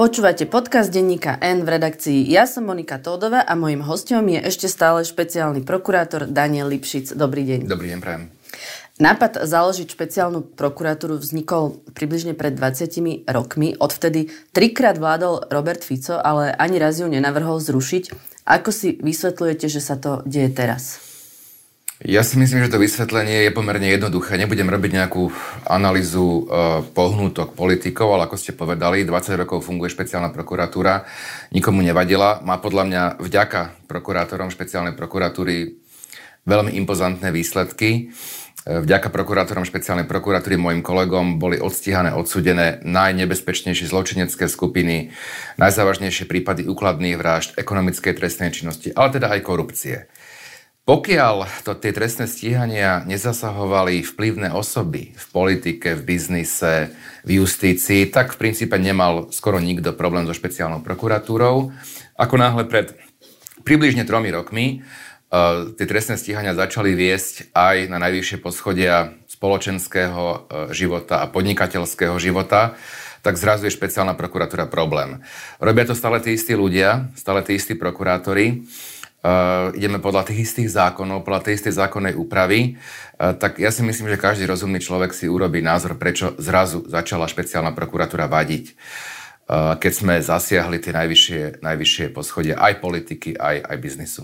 Počúvate podcast denníka N v redakcii Ja som Monika Tódova a mojim hostom je ešte stále špeciálny prokurátor Daniel Lipšic. Dobrý deň. Dobrý deň, prajem. Nápad založiť špeciálnu prokuratúru vznikol približne pred 20 rokmi. Odvtedy trikrát vládol Robert Fico, ale ani raz ju nenavrhol zrušiť. Ako si vysvetľujete, že sa to deje teraz? Ja si myslím, že to vysvetlenie je pomerne jednoduché. Nebudem robiť nejakú analýzu uh, pohnutok politikov, ale ako ste povedali, 20 rokov funguje špeciálna prokuratúra, nikomu nevadila. Má podľa mňa vďaka prokurátorom špeciálnej prokuratúry veľmi impozantné výsledky. E, vďaka prokurátorom špeciálnej prokuratúry, mojim kolegom, boli odstíhané, odsudené najnebezpečnejšie zločinecké skupiny, najzávažnejšie prípady úkladných vražd, ekonomickej trestnej činnosti, ale teda aj korupcie. Pokiaľ to tie trestné stíhania nezasahovali vplyvné osoby v politike, v biznise, v justícii, tak v princípe nemal skoro nikto problém so špeciálnou prokuratúrou. Ako náhle pred približne tromi rokmi uh, tie trestné stíhania začali viesť aj na najvyššie poschodia spoločenského uh, života a podnikateľského života, tak zrazu je špeciálna prokuratúra problém. Robia to stále tí istí ľudia, stále tí istí prokurátori uh, ideme podľa tých istých zákonov, podľa tej istej zákonnej úpravy, uh, tak ja si myslím, že každý rozumný človek si urobí názor, prečo zrazu začala špeciálna prokuratúra vadiť uh, keď sme zasiahli tie najvyššie, najvyššie poschodia aj politiky, aj, aj biznisu.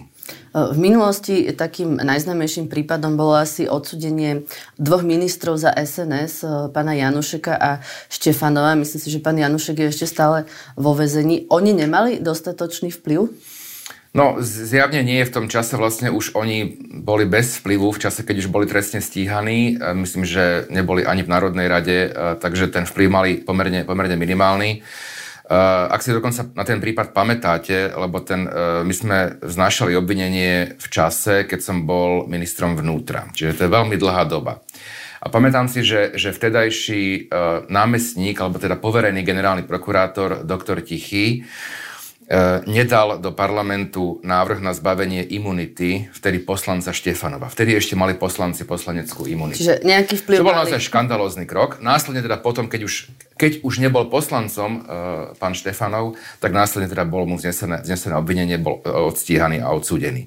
V minulosti takým najznámejším prípadom bolo asi odsudenie dvoch ministrov za SNS, pána Janušeka a Štefanova. Myslím si, že pán Janušek je ešte stále vo vezení. Oni nemali dostatočný vplyv? No, zjavne nie. V tom čase vlastne už oni boli bez vplyvu, v čase, keď už boli trestne stíhaní. E, myslím, že neboli ani v Národnej rade, e, takže ten vplyv mali pomerne, pomerne minimálny. E, ak si dokonca na ten prípad pamätáte, lebo ten, my sme vznášali obvinenie v čase, keď som bol ministrom vnútra. Čiže to je veľmi dlhá doba. A pamätám si, že, že vtedajší námestník, alebo teda poverený generálny prokurátor, doktor Tichý, nedal do parlamentu návrh na zbavenie imunity vtedy poslanca Štefanova. Vtedy ešte mali poslanci poslaneckú imunitu. Čiže nejaký vplyv To bol naozaj škandalózny krok. Následne teda potom, keď už, keď už nebol poslancom uh, pán Štefanov, tak následne teda bol mu vznesené, vznesené obvinenie, bol uh, odstíhaný a odsúdený.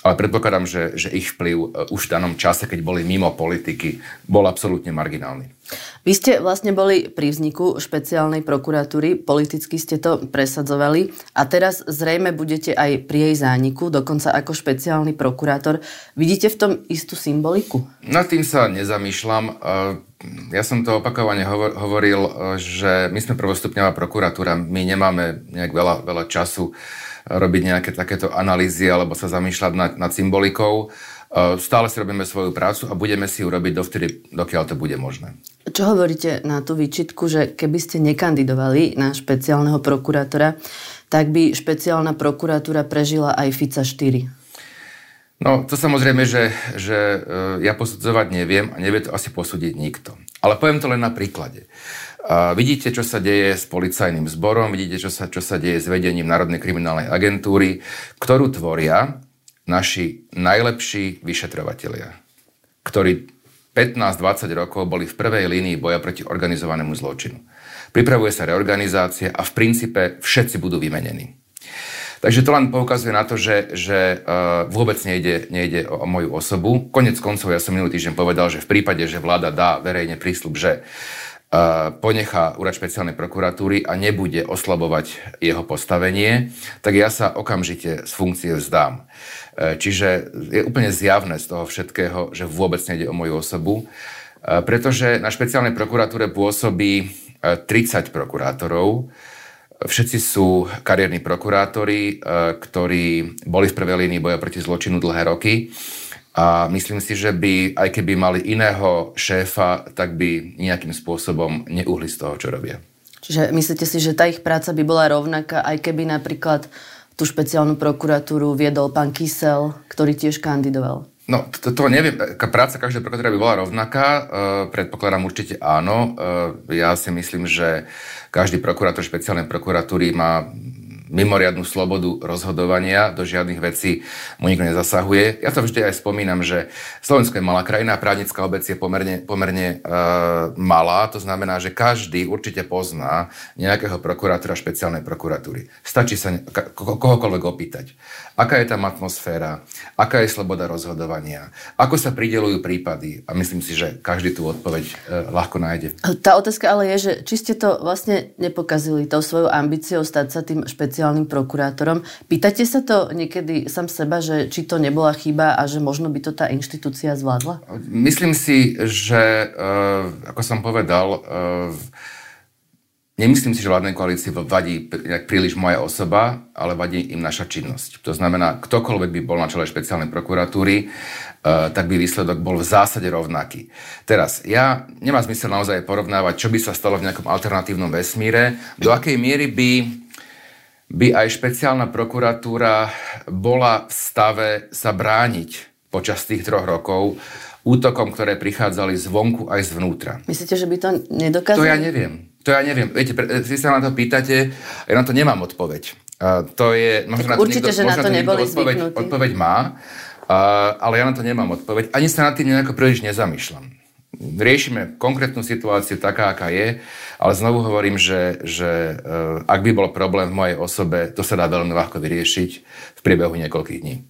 Ale predpokladám, že, že ich vplyv uh, už v danom čase, keď boli mimo politiky, bol absolútne marginálny. Vy ste vlastne boli pri vzniku špeciálnej prokuratúry, politicky ste to presadzovali a teraz zrejme budete aj pri jej zániku, dokonca ako špeciálny prokurátor. Vidíte v tom istú symboliku? Nad tým sa nezamýšľam. E, ja som to opakovane hovoril, e, že my sme prvostupňová prokuratúra, my nemáme nejak veľa, veľa času robiť nejaké takéto analýzy alebo sa zamýšľať nad, nad symbolikou. E, stále si robíme svoju prácu a budeme si ju robiť dovtedy, dokiaľ to bude možné. Čo hovoríte na tú výčitku, že keby ste nekandidovali na špeciálneho prokurátora, tak by špeciálna prokuratúra prežila aj FICA 4? No, to samozrejme, že, že e, ja posudzovať neviem a nevie to asi posúdiť nikto. Ale poviem to len na príklade. A vidíte, čo sa deje s policajným zborom, vidíte, čo sa, čo sa deje s vedením Národnej kriminálnej agentúry, ktorú tvoria naši najlepší vyšetrovatelia, ktorí 15-20 rokov boli v prvej línii boja proti organizovanému zločinu. Pripravuje sa reorganizácia a v princípe všetci budú vymenení. Takže to len poukazuje na to, že, že uh, vôbec nejde, nejde o, o moju osobu. Konec koncov ja som minulý týždeň povedal, že v prípade, že vláda dá verejne prísľub, že ponechá úrad špeciálnej prokuratúry a nebude oslabovať jeho postavenie, tak ja sa okamžite z funkcie vzdám. E, čiže je úplne zjavné z toho všetkého, že vôbec nejde o moju osobu, e, pretože na špeciálnej prokuratúre pôsobí 30 e, prokurátorov. Všetci sú kariérni prokurátori, ktorí boli v prvej línii boja proti zločinu dlhé roky. A myslím si, že by, aj keby mali iného šéfa, tak by nejakým spôsobom neuhli z toho, čo robia. Čiže myslíte si, že tá ich práca by bola rovnaká, aj keby napríklad tú špeciálnu prokuratúru viedol pán Kysel, ktorý tiež kandidoval? No, to, to neviem. Práca každej prokuratúry by bola rovnaká. E, predpokladám určite áno. E, ja si myslím, že každý prokurátor špeciálnej prokuratúry má mimoriadnú slobodu rozhodovania, do žiadnych vecí mu nikto nezasahuje. Ja to vždy aj spomínam, že Slovensko je malá krajina, právnická obec je pomerne, pomerne uh, malá, to znamená, že každý určite pozná nejakého prokurátora špeciálnej prokuratúry. Stačí sa ko- kohokoľvek opýtať. Aká je tam atmosféra, aká je sloboda rozhodovania, ako sa pridelujú prípady a myslím si, že každý tú odpoveď uh, ľahko nájde. Tá otázka ale je, že či ste to vlastne nepokazili tou svojou ambíciou stať sa tým špeciálnym prokurátorom. Pýtate sa to niekedy sám seba, že či to nebola chyba a že možno by to tá inštitúcia zvládla? Myslím si, že, uh, ako som povedal, uh, Nemyslím si, že vládnej koalícii vadí príliš moja osoba, ale vadí im naša činnosť. To znamená, ktokoľvek by bol na čele špeciálnej prokuratúry, uh, tak by výsledok bol v zásade rovnaký. Teraz, ja nemá zmysel naozaj porovnávať, čo by sa stalo v nejakom alternatívnom vesmíre, do akej miery by by aj špeciálna prokuratúra bola v stave sa brániť počas tých troch rokov útokom, ktoré prichádzali zvonku aj zvnútra. Myslíte, že by to nedokázali? To ja neviem. To ja neviem. Viete, vy sa na to pýtate, ja na to nemám odpoveď. Uh, to je, možno tak na to určite, niekto, že na to neboli odpoveď, odpoveď má, uh, ale ja na to nemám odpoveď. Ani sa nad tým nejako príliš nezamýšľam. Riešime konkrétnu situáciu taká, aká je, ale znovu hovorím, že, že uh, ak by bol problém v mojej osobe, to sa dá veľmi ľahko vyriešiť v priebehu niekoľkých dní.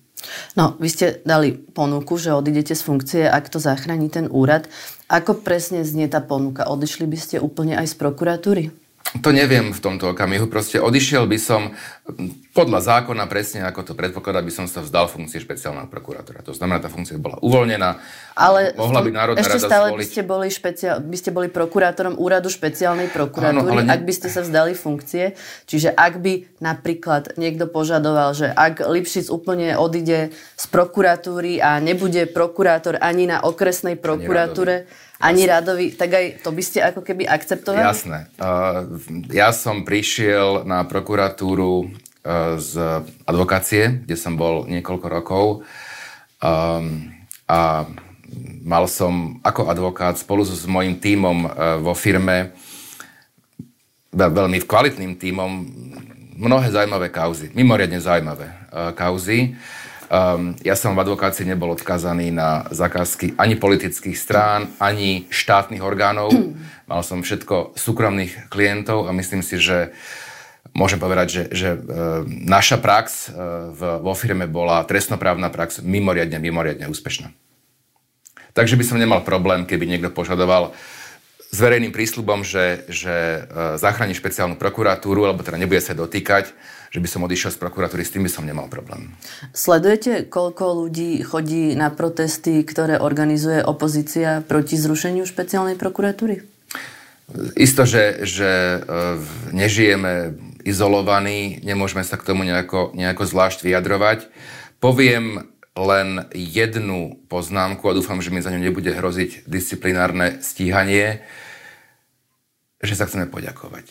No, vy ste dali ponuku, že odidete z funkcie, ak to zachráni ten úrad. Ako presne znie tá ponuka? Odišli by ste úplne aj z prokuratúry? To neviem v tomto okamihu. Proste odišiel by som podľa zákona presne ako to predpokladá, by som sa vzdal funkcie špeciálneho prokurátora. To znamená, tá funkcia bola uvoľnená. Ale mohla byť Národná ešte rada stále zvoliť. by ste, boli špeciál, by ste boli prokurátorom úradu špeciálnej prokuratúry, ne... ak by ste sa vzdali funkcie. Čiže ak by napríklad niekto požadoval, že ak Lipšic úplne odíde z prokuratúry a nebude prokurátor ani na okresnej prokuratúre, ani Radovi, tak aj to by ste ako keby akceptovali? Jasné. Uh, ja som prišiel na prokuratúru uh, z advokácie, kde som bol niekoľko rokov um, a mal som ako advokát spolu s mojim tímom uh, vo firme veľmi kvalitným tímom mnohé zaujímavé kauzy, mimoriadne zaujímavé kauzy. Um, ja som v advokácii nebol odkazaný na zakázky ani politických strán, ani štátnych orgánov. Mal som všetko súkromných klientov a myslím si, že môžem povedať, že, že e, naša prax e, v, vo firme bola trestnoprávna prax mimoriadne, mimoriadne úspešná. Takže by som nemal problém, keby niekto požadoval s verejným prísľubom, že, že e, zachráni špeciálnu prokuratúru, alebo teda nebude sa dotýkať, že by som odišiel z prokuratúry, s tým by som nemal problém. Sledujete, koľko ľudí chodí na protesty, ktoré organizuje opozícia proti zrušeniu špeciálnej prokuratúry? Isto, že, že e, nežijeme izolovaní, nemôžeme sa k tomu nejako, nejako zvlášť vyjadrovať. Poviem len jednu poznámku a dúfam, že mi za ňu nebude hroziť disciplinárne stíhanie, že sa chceme poďakovať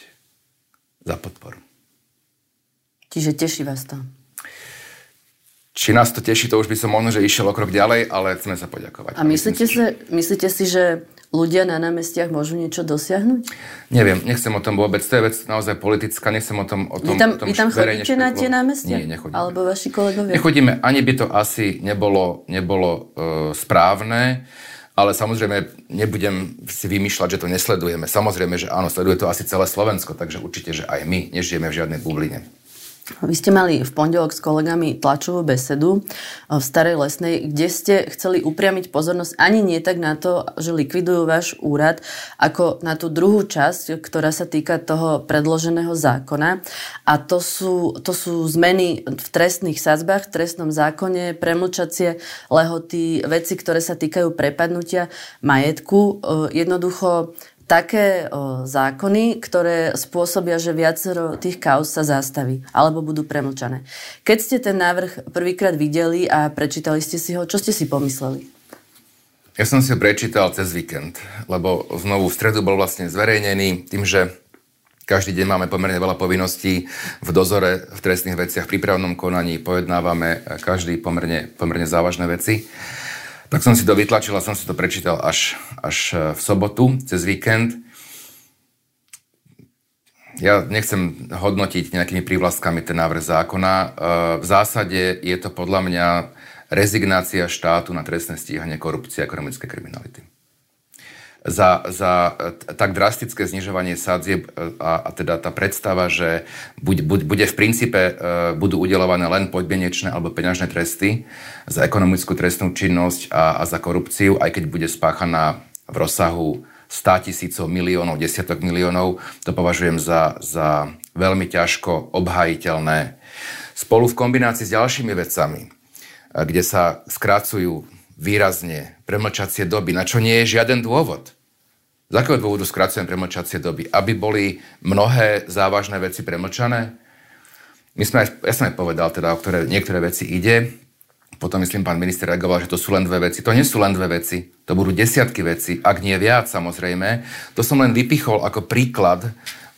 za podporu. Čiže teší vás to? Či nás to teší, to už by som možno, že išiel o krok ďalej, ale chceme sa poďakovať. A myslíte si, že... myslíte si, že ľudia na námestiach môžu niečo dosiahnuť? Neviem, nechcem o tom vôbec. To je vec naozaj politická, nechcem o tom, o tom, vy tam, o tom vy tam chodíte na tie námestia? Nie, nechodíme. Alebo vaši kolegovia? Nechodíme, ani by to asi nebolo, nebolo uh, správne. Ale samozrejme, nebudem si vymýšľať, že to nesledujeme. Samozrejme, že áno, sleduje to asi celé Slovensko, takže určite, že aj my nežijeme v žiadnej bubline. Vy ste mali v pondelok s kolegami tlačovú besedu v Starej Lesnej, kde ste chceli upriamiť pozornosť ani nie tak na to, že likvidujú váš úrad, ako na tú druhú časť, ktorá sa týka toho predloženého zákona. A to sú, to sú zmeny v trestných sadzbách, v trestnom zákone, premlčacie lehoty, veci, ktoré sa týkajú prepadnutia majetku. Jednoducho také o, zákony, ktoré spôsobia, že viacero tých kauz sa zastaví alebo budú premlčané. Keď ste ten návrh prvýkrát videli a prečítali ste si ho, čo ste si pomysleli? Ja som si ho prečítal cez víkend, lebo znovu v stredu bol vlastne zverejnený tým, že každý deň máme pomerne veľa povinností v dozore, v trestných veciach, v prípravnom konaní, pojednávame každý pomerne, pomerne závažné veci. Tak som si to vytlačil a som si to prečítal až, až e, v sobotu, cez víkend. Ja nechcem hodnotiť nejakými prívlastkami ten návrh zákona. E, v zásade je to podľa mňa rezignácia štátu na trestné stíhanie korupcie a ekonomické kriminality. Za, za tak drastické znižovanie sadzieb a, a teda tá predstava, že buď, bude v princípe e, budú udelované len podmienečné alebo peňažné tresty za ekonomickú trestnú činnosť a, a za korupciu, aj keď bude spáchaná v rozsahu 100 tisícov, miliónov, desiatok miliónov, to považujem za, za veľmi ťažko obhajiteľné. Spolu v kombinácii s ďalšími vecami, kde sa skracujú výrazne premlčacie doby, na čo nie je žiaden dôvod. Z akého dôvodu skracujem premlčacie doby? Aby boli mnohé závažné veci premlčané? My sme aj, ja som aj povedal, teda, o ktoré niektoré veci ide. Potom, myslím, pán minister reagoval, že to sú len dve veci. To nie sú len dve veci, to budú desiatky veci, ak nie viac, samozrejme. To som len vypichol ako príklad e,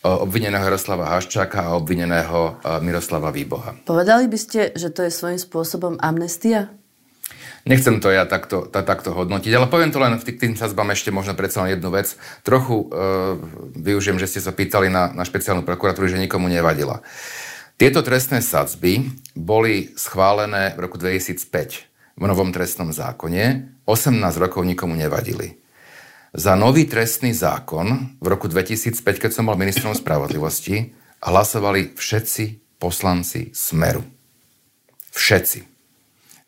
obvineného Jaroslava Haščáka a obvineného e, Miroslava Výboha. Povedali by ste, že to je svojím spôsobom amnestia? Nechcem to ja takto, tá, takto hodnotiť, ale poviem to len v tým sazbám ešte možno predsa len jednu vec. Trochu e, využijem, že ste sa pýtali na, na špeciálnu prokuratúru, že nikomu nevadila. Tieto trestné sadzby boli schválené v roku 2005 v novom trestnom zákone. 18 rokov nikomu nevadili. Za nový trestný zákon v roku 2005, keď som bol ministrom spravodlivosti, hlasovali všetci poslanci Smeru. Všetci.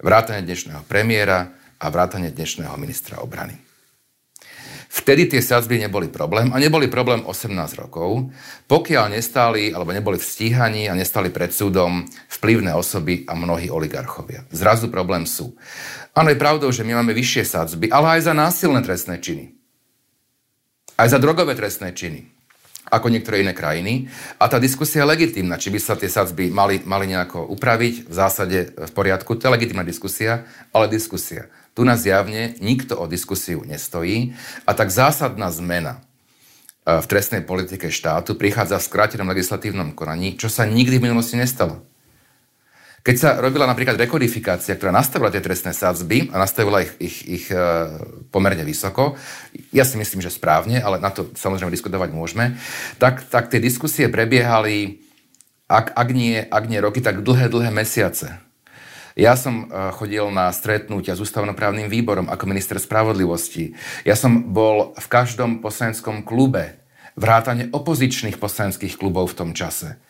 Vrátane dnešného premiéra a vrátane dnešného ministra obrany. Vtedy tie sadzby neboli problém a neboli problém 18 rokov, pokiaľ nestáli alebo neboli v stíhaní a nestali pred súdom vplyvné osoby a mnohí oligarchovia. Zrazu problém sú. Áno, je pravdou, že my máme vyššie sadzby, ale aj za násilné trestné činy. Aj za drogové trestné činy ako niektoré iné krajiny. A tá diskusia je legitimná, či by sa tie sadzby mali, mali nejako upraviť, v zásade v poriadku. To je legitimná diskusia, ale diskusia. Tu nás zjavne nikto o diskusiu nestojí a tak zásadná zmena e, v trestnej politike štátu prichádza v skrátenom legislatívnom konaní, čo sa nikdy v minulosti nestalo. Keď sa robila napríklad rekodifikácia, ktorá nastavila tie trestné sadzby a nastavila ich, ich, ich e, pomerne vysoko, ja si myslím, že správne, ale na to samozrejme diskutovať môžeme, tak, tak tie diskusie prebiehali, ak, ak, nie, ak nie roky, tak dlhé, dlhé mesiace. Ja som e, chodil na stretnutia s ústavnoprávnym výborom ako minister spravodlivosti. Ja som bol v každom poslaneckom klube, vrátane opozičných poslaneckých klubov v tom čase.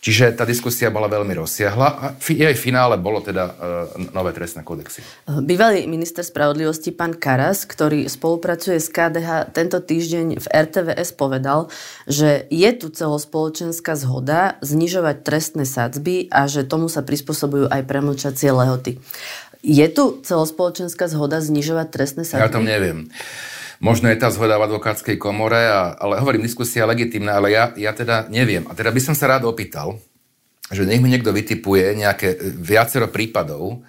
Čiže tá diskusia bola veľmi rozsiahla a jej finále bolo teda e, nové trestné kodexy. Bývalý minister spravodlivosti pán Karas, ktorý spolupracuje s KDH, tento týždeň v RTVS povedal, že je tu celospoločenská zhoda znižovať trestné sadzby a že tomu sa prispôsobujú aj premlčacie lehoty. Je tu celospoločenská zhoda znižovať trestné sadzby? Ja to neviem. Možno je tá zhoda v advokátskej komore, a, ale hovorím, diskusia legitimná, ale ja, ja teda neviem. A teda by som sa rád opýtal, že nech mi niekto vytipuje nejaké viacero prípadov,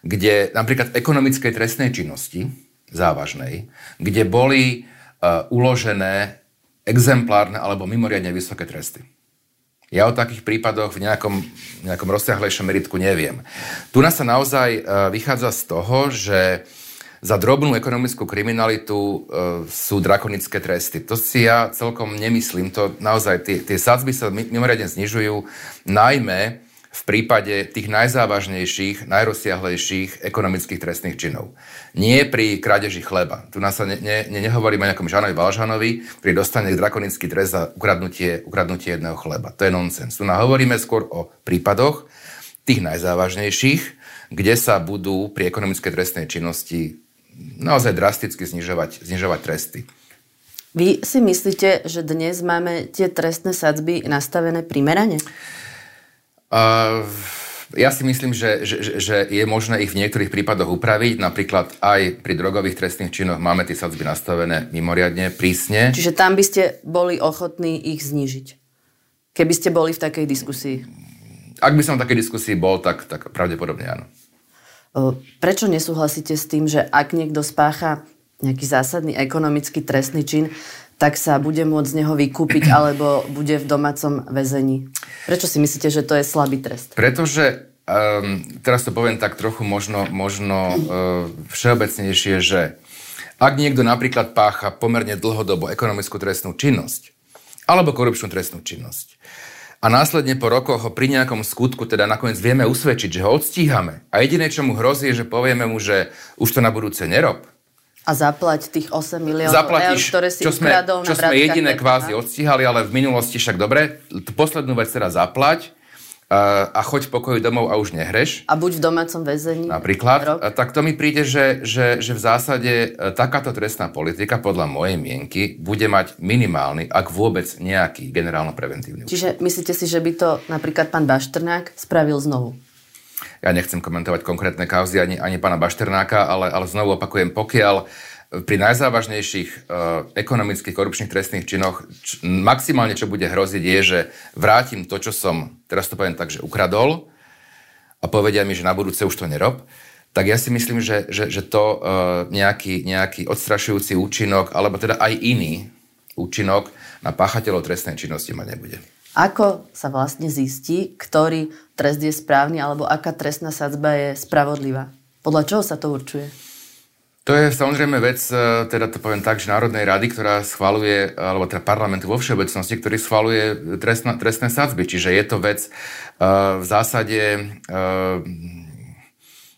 kde napríklad ekonomickej trestnej činnosti, závažnej, kde boli uh, uložené exemplárne alebo mimoriadne vysoké tresty. Ja o takých prípadoch v nejakom, nejakom rozsiahlejšom meritku neviem. Tu nás sa naozaj uh, vychádza z toho, že za drobnú ekonomickú kriminalitu e, sú drakonické tresty. To si ja celkom nemyslím. To naozaj, tie, tie sadzby sa mimoriadne znižujú, najmä v prípade tých najzávažnejších, najrozsiahlejších ekonomických trestných činov. Nie pri krádeži chleba. Tu nás sa ne, ne, nehovoríme o nejakom Žanovi Valžanovi, ktorý dostane drakonický trest za ukradnutie, ukradnutie jedného chleba. To je nonsens. Tu hovoríme skôr o prípadoch tých najzávažnejších, kde sa budú pri ekonomickej trestnej činnosti naozaj drasticky znižovať, znižovať tresty. Vy si myslíte, že dnes máme tie trestné sadzby nastavené primerane? Uh, ja si myslím, že, že, že je možné ich v niektorých prípadoch upraviť. Napríklad aj pri drogových trestných činoch máme tie sadzby nastavené mimoriadne prísne. Čiže tam by ste boli ochotní ich znižiť? Keby ste boli v takej diskusii? Ak by som v takej diskusii bol, tak, tak pravdepodobne áno. Prečo nesúhlasíte s tým, že ak niekto spácha nejaký zásadný ekonomický trestný čin, tak sa bude môcť z neho vykúpiť alebo bude v domácom väzení. Prečo si myslíte, že to je slabý trest? Pretože, um, teraz to poviem tak trochu možno, možno uh, všeobecnejšie, že ak niekto napríklad pácha pomerne dlhodobo ekonomickú trestnú činnosť alebo korupčnú trestnú činnosť. A následne po rokoch ho pri nejakom skutku teda nakoniec vieme usvedčiť, že ho odstíhame. A jediné, čo mu hrozí, je, že povieme mu, že už to na budúce nerob. A zaplať tých 8 miliónov Zaplatíš, eur, ktoré si čo sme, čo sme jediné kvázi odstíhali, ale v minulosti však dobre, poslednú vec teda zaplať a choď v pokoji domov a už nehreš. A buď v domácom väzení. Napríklad. Rok. Tak to mi príde, že, že, že v zásade e, takáto trestná politika podľa mojej mienky bude mať minimálny, ak vôbec nejaký generálno-preventívny Čiže myslíte si, že by to napríklad pán Baštrnák spravil znovu? Ja nechcem komentovať konkrétne kauzy ani, ani pána Bašternáka, ale, ale znovu opakujem, pokiaľ pri najzávažnejších uh, ekonomických korupčných trestných činoch č- maximálne, čo bude hroziť, je, že vrátim to, čo som, teraz to poviem tak, že ukradol a povedia mi, že na budúce už to nerob, tak ja si myslím, že, že, že to uh, nejaký, nejaký odstrašujúci účinok, alebo teda aj iný účinok na páchateľov trestnej činnosti mať nebude. Ako sa vlastne zistí, ktorý trest je správny, alebo aká trestná sadzba je spravodlivá? Podľa čoho sa to určuje? To je samozrejme vec, e, teda to poviem tak, že Národnej rady, ktorá schvaluje, alebo teda parlamentu vo všeobecnosti, ktorý schvaluje trestná, trestné sadzby. Čiže je to vec uh, v zásade uh,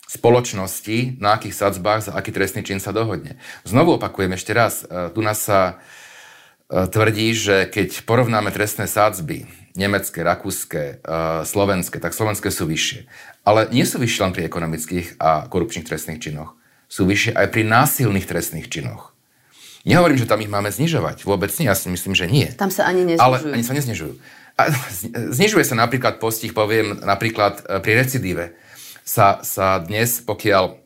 spoločnosti, na akých sadzbách, za aký trestný čin sa dohodne. Znovu opakujem ešte raz, uh, tu nás sa tvrdí, že keď porovnáme trestné sadzby, nemecké, rakúske, slovenské, tak slovenské sú vyššie. Ale nie sú vyššie len pri ekonomických a korupčných trestných činoch sú vyššie aj pri násilných trestných činoch. Nehovorím, že tam ich máme znižovať. Vôbec nie, ja si myslím, že nie. Tam sa ani neznižujú. Ale ani sa neznižujú. A znižuje sa napríklad postih, poviem, napríklad e, pri recidíve. Sa, sa dnes, pokiaľ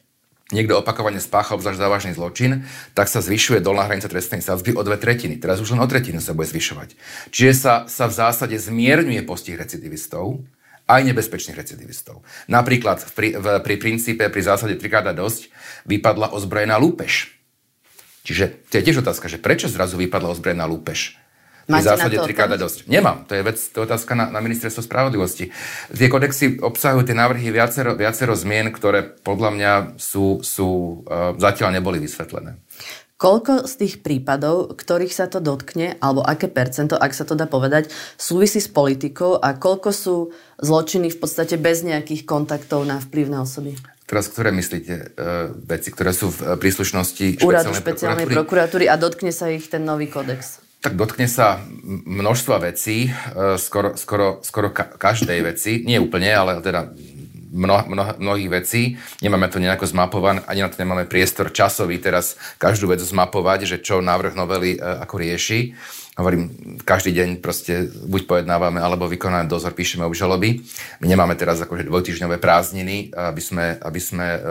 niekto opakovane spácha obzvlášť závažný zločin, tak sa zvyšuje dolná hranica trestnej sadzby o dve tretiny. Teraz už len o tretinu sa bude zvyšovať. Čiže sa, sa v zásade zmierňuje postih recidivistov, aj nebezpečných recidivistov. Napríklad pri, v, pri princípe, pri zásade trikrát dosť, vypadla ozbrojená lúpež. Čiže to je tiež otázka, že prečo zrazu vypadla ozbrojená lúpež? Máte zásade trikrát dosť. Nemám. To je vec, to je otázka na, na ministerstvo spravodlivosti. Tie kodexy obsahujú tie návrhy viacero, viacero zmien, ktoré podľa mňa sú, sú uh, zatiaľ neboli vysvetlené. Koľko z tých prípadov, ktorých sa to dotkne, alebo aké percento, ak sa to dá povedať, súvisí s politikou a koľko sú zločiny v podstate bez nejakých kontaktov na vplyvné osoby? Teraz, ktoré myslíte uh, veci, ktoré sú v príslušnosti Úradu špeciálnej prokuratúry a dotkne sa ich ten nový kodex? Tak dotkne sa množstva vecí, uh, skoro, skoro, skoro ka- každej veci, nie úplne, ale teda mno, mno, mnohých vecí. Nemáme to nejako zmapované, ani na to nemáme priestor časový teraz každú vec zmapovať, že čo návrh novely e, ako rieši. Hovorím, každý deň proste buď pojednávame, alebo vykonáme dozor, píšeme obžaloby. My nemáme teraz akože dvojtyžňové prázdniny, aby sme, aby sme e, e,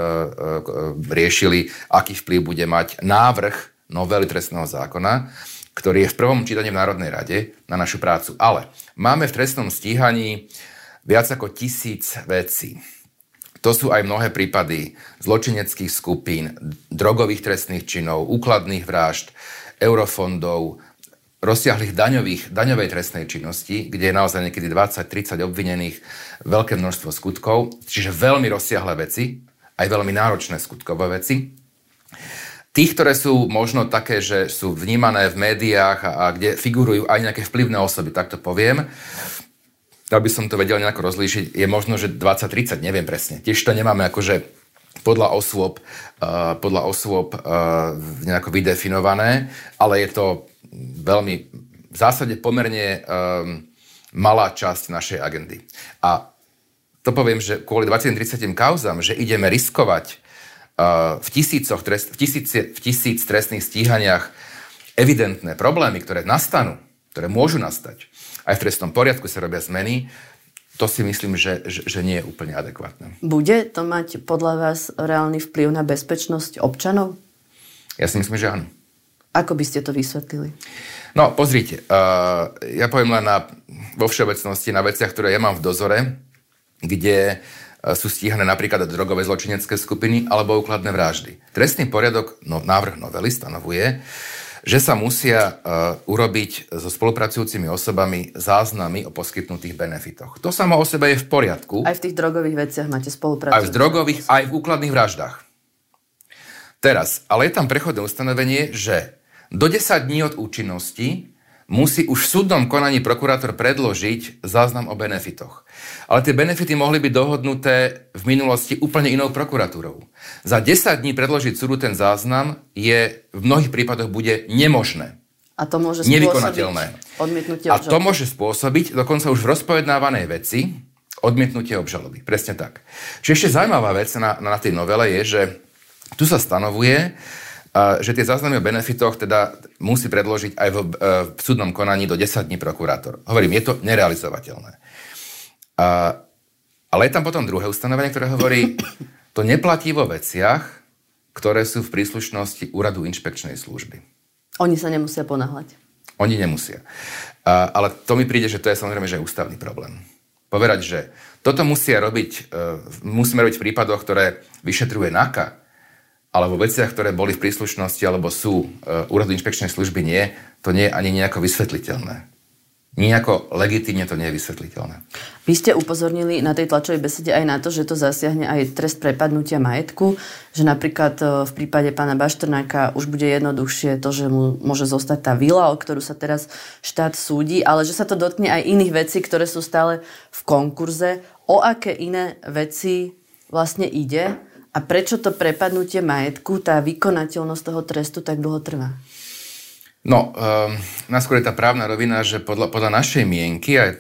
riešili, aký vplyv bude mať návrh novely trestného zákona, ktorý je v prvom čítaní v Národnej rade na našu prácu. Ale máme v trestnom stíhaní viac ako tisíc vecí. To sú aj mnohé prípady zločineckých skupín, drogových trestných činov, úkladných vražd, eurofondov, rozsiahlých daňových, daňovej trestnej činnosti, kde je naozaj niekedy 20-30 obvinených, veľké množstvo skutkov, čiže veľmi rozsiahle veci, aj veľmi náročné skutkové veci. Tých, ktoré sú možno také, že sú vnímané v médiách a, a kde figurujú aj nejaké vplyvné osoby, tak to poviem, aby som to vedel nejako rozlíšiť, je možno, že 20-30, neviem presne. Tiež to nemáme akože podľa osôb, uh, podľa osôb uh, nejako vydefinované, ale je to veľmi v zásade pomerne um, malá časť našej agendy. A to poviem, že kvôli 20-30 kauzám, že ideme riskovať uh, v, tisícoch trest, v, tisíc, v tisíc trestných stíhaniach evidentné problémy, ktoré nastanú, ktoré môžu nastať, aj v trestnom poriadku sa robia zmeny, to si myslím, že, že, že nie je úplne adekvátne. Bude to mať podľa vás reálny vplyv na bezpečnosť občanov? Ja si myslím, že áno. Ako by ste to vysvetlili? No, pozrite, uh, ja poviem len na, vo všeobecnosti na veciach, ktoré ja mám v dozore, kde uh, sú stíhané napríklad drogové zločinecké skupiny alebo úkladné vraždy. Trestný poriadok, no, návrh novely stanovuje, že sa musia uh, urobiť so spolupracujúcimi osobami záznamy o poskytnutých benefitoch. To samo o sebe je v poriadku. Aj v tých drogových veciach máte spoluprácu. Aj v drogových, aj v úkladných vraždách. Teraz, ale je tam prechodné ustanovenie, že do 10 dní od účinnosti musí už v súdnom konaní prokurátor predložiť záznam o benefitoch. Ale tie benefity mohli byť dohodnuté v minulosti úplne inou prokuratúrou. Za 10 dní predložiť súdu ten záznam je v mnohých prípadoch bude nemožné. A to môže nevykonateľné. odmietnutie obžaloby. A to môže spôsobiť dokonca už v rozpojednávanej veci odmietnutie obžaloby. Presne tak. Čiže ešte zaujímavá vec na, na tej novele je, že tu sa stanovuje, že tie záznamy o benefitoch teda musí predložiť aj v, e, v súdnom konaní do 10 dní prokurátor. Hovorím, je to nerealizovateľné. A, ale je tam potom druhé ustanovenie, ktoré hovorí, to neplatí vo veciach, ktoré sú v príslušnosti úradu inšpekčnej služby. Oni sa nemusia ponáhľať. Oni nemusia. A, ale to mi príde, že to je samozrejme že je ústavný problém. Povedať, že toto musia robiť, uh, musíme robiť v prípadoch, ktoré vyšetruje NAKA, ale vo veciach, ktoré boli v príslušnosti alebo sú uh, úradu inšpekčnej služby nie, to nie je ani nejako vysvetliteľné. Nijako legitímne to nie je vysvetliteľné. Vy ste upozornili na tej tlačovej besede aj na to, že to zasiahne aj trest prepadnutia majetku, že napríklad e, v prípade pána Baštrnáka už bude jednoduchšie to, že mu môže zostať tá vila, o ktorú sa teraz štát súdi, ale že sa to dotkne aj iných vecí, ktoré sú stále v konkurze. O aké iné veci vlastne ide? A prečo to prepadnutie majetku, tá vykonateľnosť toho trestu tak dlho trvá? No, um, naskôr je tá právna rovina, že podľa, podľa našej mienky, a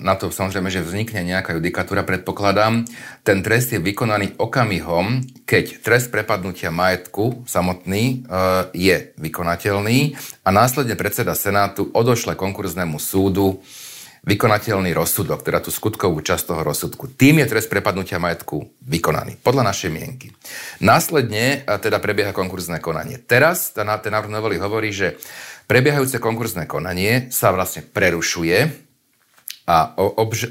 na to samozrejme, že vznikne nejaká judikatúra, predpokladám, ten trest je vykonaný okamihom, keď trest prepadnutia majetku samotný uh, je vykonateľný a následne predseda Senátu odošle konkurznému súdu vykonateľný rozsudok, teda tú skutkovú časť toho rozsudku. Tým je trest prepadnutia majetku vykonaný, podľa našej mienky. Následne teda prebieha konkurzné konanie. Teraz ten návrh novely hovorí, že prebiehajúce konkurzné konanie sa vlastne prerušuje a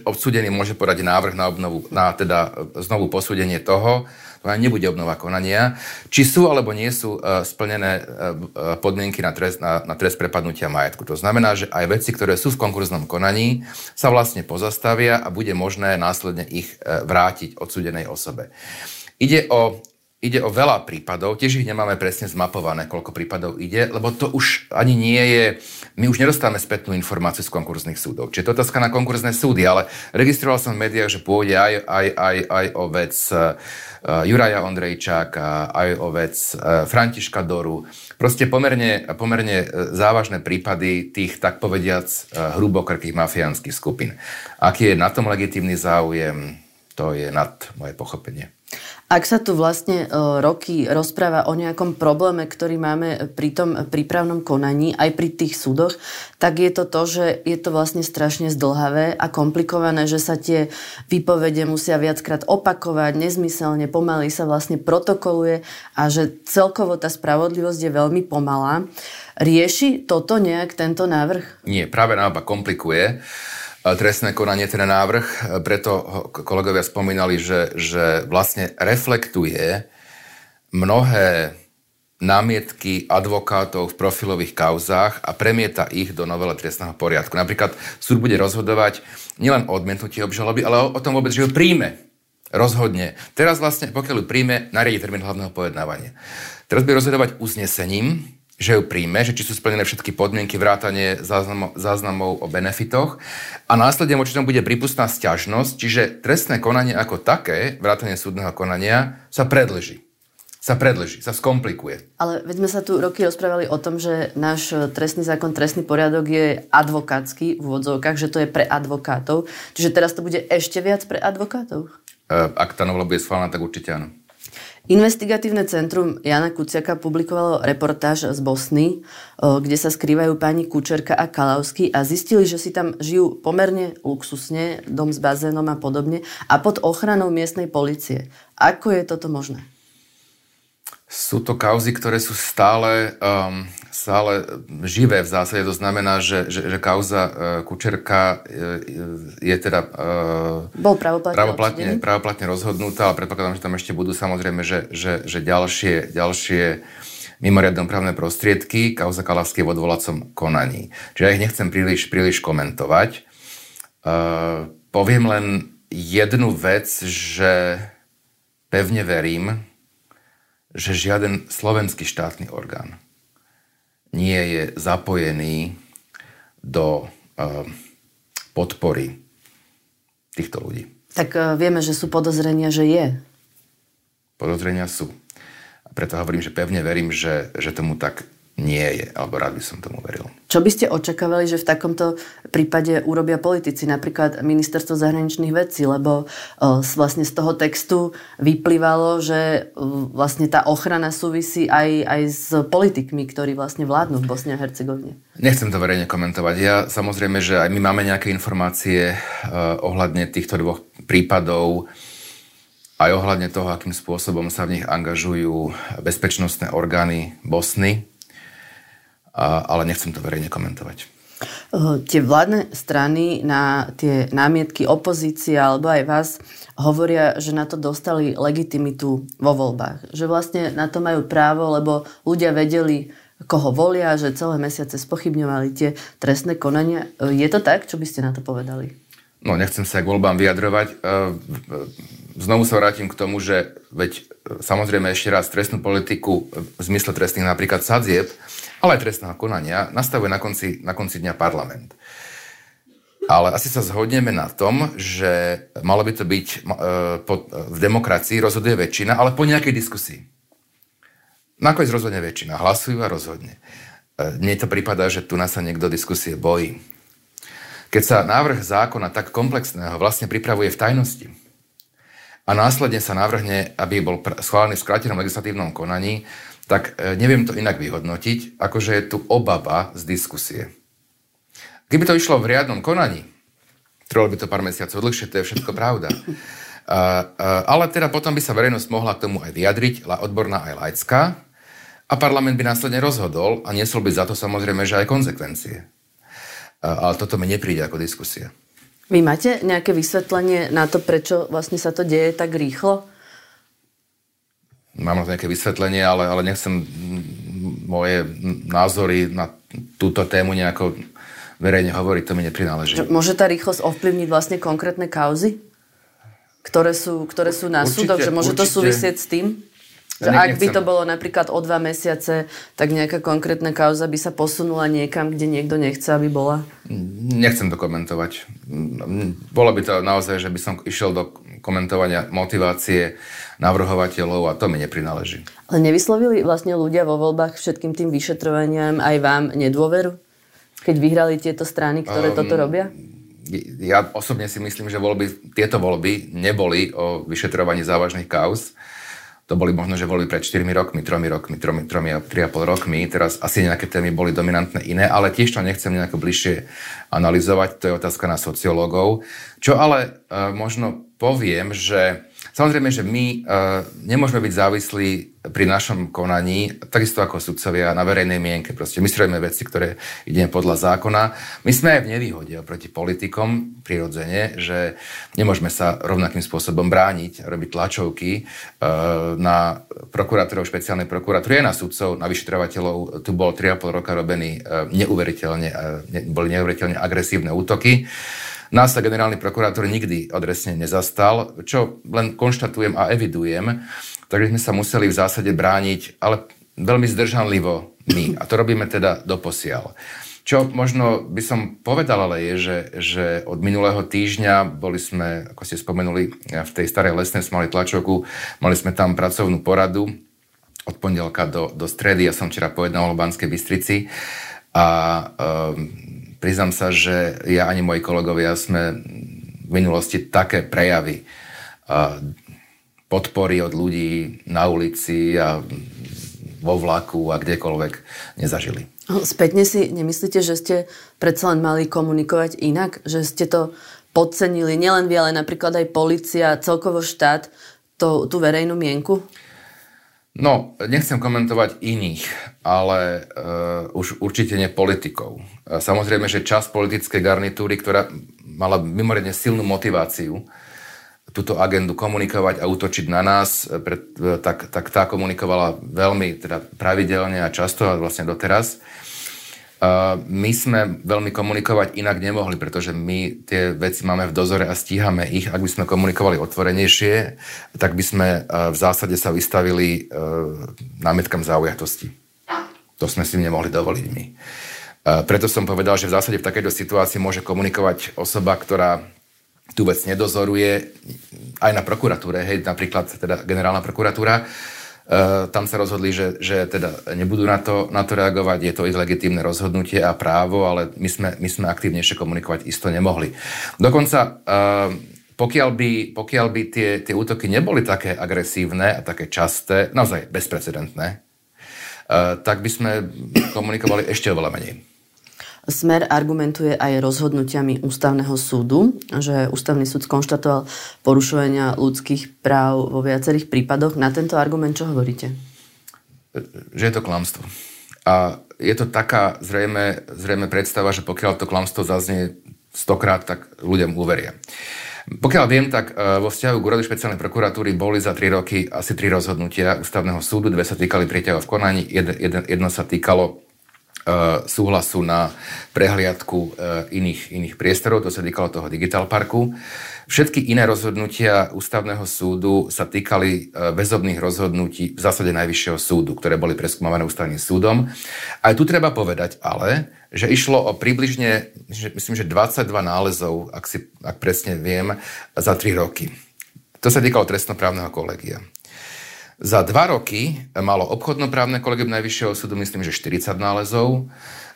obsúdený môže podať návrh na, obnovu, na teda znovu posúdenie toho, nebude obnova konania, či sú alebo nie sú uh, splnené uh, podmienky na trest, na, na trest prepadnutia majetku. To znamená, že aj veci, ktoré sú v konkurznom konaní, sa vlastne pozastavia a bude možné následne ich vrátiť odsúdenej osobe. Ide o Ide o veľa prípadov, tiež ich nemáme presne zmapované, koľko prípadov ide, lebo to už ani nie je, my už nedostávame spätnú informáciu z konkurzných súdov. Čiže to otázka na konkurzné súdy, ale registroval som v médiách, že pôjde aj, aj, aj, aj o vec uh, Juraja Ondrejčáka, aj o vec uh, Františka Doru. Proste pomerne, pomerne závažné prípady tých, tak povediac, uh, hrubokrkých mafiánskych skupín. Aký je na tom legitímny záujem, to je nad moje pochopenie. Ak sa tu vlastne e, roky rozpráva o nejakom probléme, ktorý máme pri tom prípravnom konaní, aj pri tých súdoch, tak je to to, že je to vlastne strašne zdlhavé a komplikované, že sa tie výpovede musia viackrát opakovať, nezmyselne, pomaly sa vlastne protokoluje a že celkovo tá spravodlivosť je veľmi pomalá. Rieši toto nejak tento návrh? Nie, práve naopak komplikuje trestné konanie, ten návrh. Preto kolegovia spomínali, že, že vlastne reflektuje mnohé námietky advokátov v profilových kauzách a premieta ich do novele trestného poriadku. Napríklad súd bude rozhodovať nielen o odmietnutí obžaloby, ale o, o tom vôbec, že ju príjme. Rozhodne. Teraz vlastne, pokiaľ ju príjme, nariadi termín hlavného pojednávania. Teraz bude rozhodovať uznesením, že ju príjme, že či sú splnené všetky podmienky vrátanie záznamov, záznamov o benefitoch a následne voči tomu bude prípustná sťažnosť, čiže trestné konanie ako také, vrátanie súdneho konania, sa predlží sa predlží, sa skomplikuje. Ale veď sme sa tu roky rozprávali o tom, že náš trestný zákon, trestný poriadok je advokátsky v úvodzovkách, že to je pre advokátov. Čiže teraz to bude ešte viac pre advokátov? E, ak tá novela bude schválená, tak určite áno. Investigatívne centrum Jana Kuciaka publikovalo reportáž z Bosny, kde sa skrývajú pani Kučerka a Kalavsky a zistili, že si tam žijú pomerne luxusne, dom s bazénom a podobne a pod ochranou miestnej policie. Ako je toto možné? Sú to kauzy, ktoré sú stále, um, stále živé v zásade. To znamená, že, že, že kauza uh, Kučerka uh, je teda uh, Bol pravoplatne, pravoplatne, pravoplatne rozhodnutá, ale predpokladám, že tam ešte budú samozrejme, že, že, že ďalšie, ďalšie mimoriadne právne prostriedky, kauza Kalavskej v odvolacom konaní. Čiže ja ich nechcem príliš, príliš komentovať. Poviem len jednu vec, že pevne verím, že žiaden slovenský štátny orgán nie je zapojený do podpory týchto ľudí. Tak vieme, že sú podozrenia, že je. Podozrenia sú. Preto hovorím, že pevne verím, že, že tomu tak nie je, alebo rád by som tomu veril. Čo by ste očakávali, že v takomto prípade urobia politici, napríklad ministerstvo zahraničných vecí, lebo uh, vlastne z toho textu vyplývalo, že uh, vlastne tá ochrana súvisí aj, aj s politikmi, ktorí vlastne vládnu v Bosne a Hercegovine. Nechcem to verejne komentovať. Ja samozrejme, že aj my máme nejaké informácie uh, ohľadne týchto dvoch prípadov aj ohľadne toho, akým spôsobom sa v nich angažujú bezpečnostné orgány Bosny, a, ale nechcem to verejne komentovať. Tie vládne strany na tie námietky opozície alebo aj vás hovoria, že na to dostali legitimitu vo voľbách. Že vlastne na to majú právo, lebo ľudia vedeli, koho volia, že celé mesiace spochybňovali tie trestné konania. Je to tak? Čo by ste na to povedali? No, nechcem sa k voľbám vyjadrovať. Znovu sa vrátim k tomu, že veď samozrejme ešte raz trestnú politiku v zmysle trestných napríklad sadzieb ale aj trestného konania, nastavuje na konci, na konci dňa parlament. Ale asi sa zhodneme na tom, že malo by to byť e, po, v demokracii rozhoduje väčšina, ale po nejakej diskusii. Nakoniec rozhodne väčšina. Hlasujú a rozhodne. E, mne to prípada, že tu nás sa niekto diskusie bojí. Keď sa návrh zákona tak komplexného vlastne pripravuje v tajnosti a následne sa navrhne, aby bol schválený v skrátenom legislatívnom konaní, tak e, neviem to inak vyhodnotiť, ako že je tu obava z diskusie. Keby to išlo v riadnom konaní, trvalo by to pár mesiacov dlhšie, to je všetko pravda. A, a, ale teda potom by sa verejnosť mohla k tomu aj vyjadriť, odborná aj laická, a parlament by následne rozhodol a niesol by za to samozrejme, že aj konsekvencie. A, ale toto mi nepríde ako diskusia. Vy máte nejaké vysvetlenie na to, prečo vlastne sa to deje tak rýchlo? mám na to nejaké vysvetlenie, ale, ale nechcem moje názory na túto tému nejako verejne hovoriť, to mi neprináleží. Môže tá rýchlosť ovplyvniť vlastne konkrétne kauzy, ktoré sú, ktoré sú na určite, súdoch? Že môže určite. to súvisieť s tým? Že ja ak by to bolo napríklad o dva mesiace, tak nejaká konkrétna kauza by sa posunula niekam, kde niekto nechce, aby bola? Nechcem to komentovať. Bolo by to naozaj, že by som išiel do komentovania motivácie navrhovateľov a to mi neprináleží. Ale nevyslovili vlastne ľudia vo voľbách všetkým tým vyšetrovaniam aj vám nedôveru? Keď vyhrali tieto strany, ktoré um, toto robia? Ja osobne si myslím, že voľby, tieto voľby neboli o vyšetrovaní závažných kauz to boli možno, že boli pred 4 rokmi, 3 rokmi, 3, 3, 3,5 rokmi. Teraz asi nejaké témy boli dominantné iné, ale tiež to nechcem nejako bližšie analyzovať. To je otázka na sociológov. Čo ale uh, možno poviem, že Samozrejme, že my uh, nemôžeme byť závislí pri našom konaní, takisto ako sudcovia, na verejnej mienke. Proste my strojíme veci, ktoré ideme podľa zákona. My sme aj v nevýhode oproti politikom, prirodzene, že nemôžeme sa rovnakým spôsobom brániť, robiť tlačovky uh, na prokurátorov špeciálnej prokuratúry, na sudcov, na vyšetrovateľov. Tu bol 3,5 roka robený uh, neuveriteľne, ne, boli neuveriteľne agresívne útoky. Nás sa generálny prokurátor nikdy adresne nezastal, čo len konštatujem a evidujem, takže sme sa museli v zásade brániť, ale veľmi zdržanlivo my. A to robíme teda doposiaľ. Čo možno by som povedal, ale je, že, že od minulého týždňa boli sme, ako ste spomenuli, v tej starej lesnej sme mali tlačovku, mali sme tam pracovnú poradu od pondelka do, do stredy. Ja som včera pojednal o Banskej Bystrici a um, priznám sa, že ja ani moji kolegovia sme v minulosti také prejavy podpory od ľudí na ulici a vo vlaku a kdekoľvek nezažili. Spätne si nemyslíte, že ste predsa len mali komunikovať inak? Že ste to podcenili nielen vy, ale napríklad aj policia, celkovo štát, to, tú verejnú mienku? No, nechcem komentovať iných, ale uh, už určite nie politikov. Uh, samozrejme, že časť politickej garnitúry, ktorá mala mimoriadne silnú motiváciu túto agendu komunikovať a útočiť na nás, e, pre, tak, tak tá komunikovala veľmi teda pravidelne a často a vlastne doteraz. My sme veľmi komunikovať inak nemohli, pretože my tie veci máme v dozore a stíhame ich. Ak by sme komunikovali otvorenejšie, tak by sme v zásade sa vystavili námietkam zaujatosti. To sme si nemohli dovoliť my. Preto som povedal, že v zásade v takejto situácii môže komunikovať osoba, ktorá tú vec nedozoruje, aj na prokuratúre, hej, napríklad teda generálna prokuratúra, Uh, tam sa rozhodli, že, že teda nebudú na to, na to reagovať, je to ich legitímne rozhodnutie a právo, ale my sme, my sme aktívnejšie komunikovať isto nemohli. Dokonca, uh, pokiaľ by, pokiaľ by tie, tie útoky neboli také agresívne a také časté, naozaj bezprecedentné, uh, tak by sme komunikovali ešte oveľa menej. Smer argumentuje aj rozhodnutiami ústavného súdu, že ústavný súd skonštatoval porušovania ľudských práv vo viacerých prípadoch. Na tento argument čo hovoríte? Že je to klamstvo. A je to taká zrejme, zrejme predstava, že pokiaľ to klamstvo zaznie stokrát, tak ľuďom uveria. Pokiaľ viem, tak e, vo vzťahu k úradu špeciálnej prokuratúry boli za tri roky asi tri rozhodnutia ústavného súdu, dve sa týkali prieťahov v konaní, jedno, jedno sa týkalo súhlasu na prehliadku e, iných, iných priestorov, to sa týkalo toho Digital Parku. Všetky iné rozhodnutia ústavného súdu sa týkali e, väzobných rozhodnutí v zásade Najvyššieho súdu, ktoré boli preskúmavané ústavným súdom. Aj tu treba povedať ale, že išlo o približne, myslím, že 22 nálezov, ak, si, ak presne viem, za 3 roky. To sa týkalo trestnoprávneho kolegia. Za dva roky malo obchodnoprávne kolegium Najvyššieho súdu, myslím, že 40 nálezov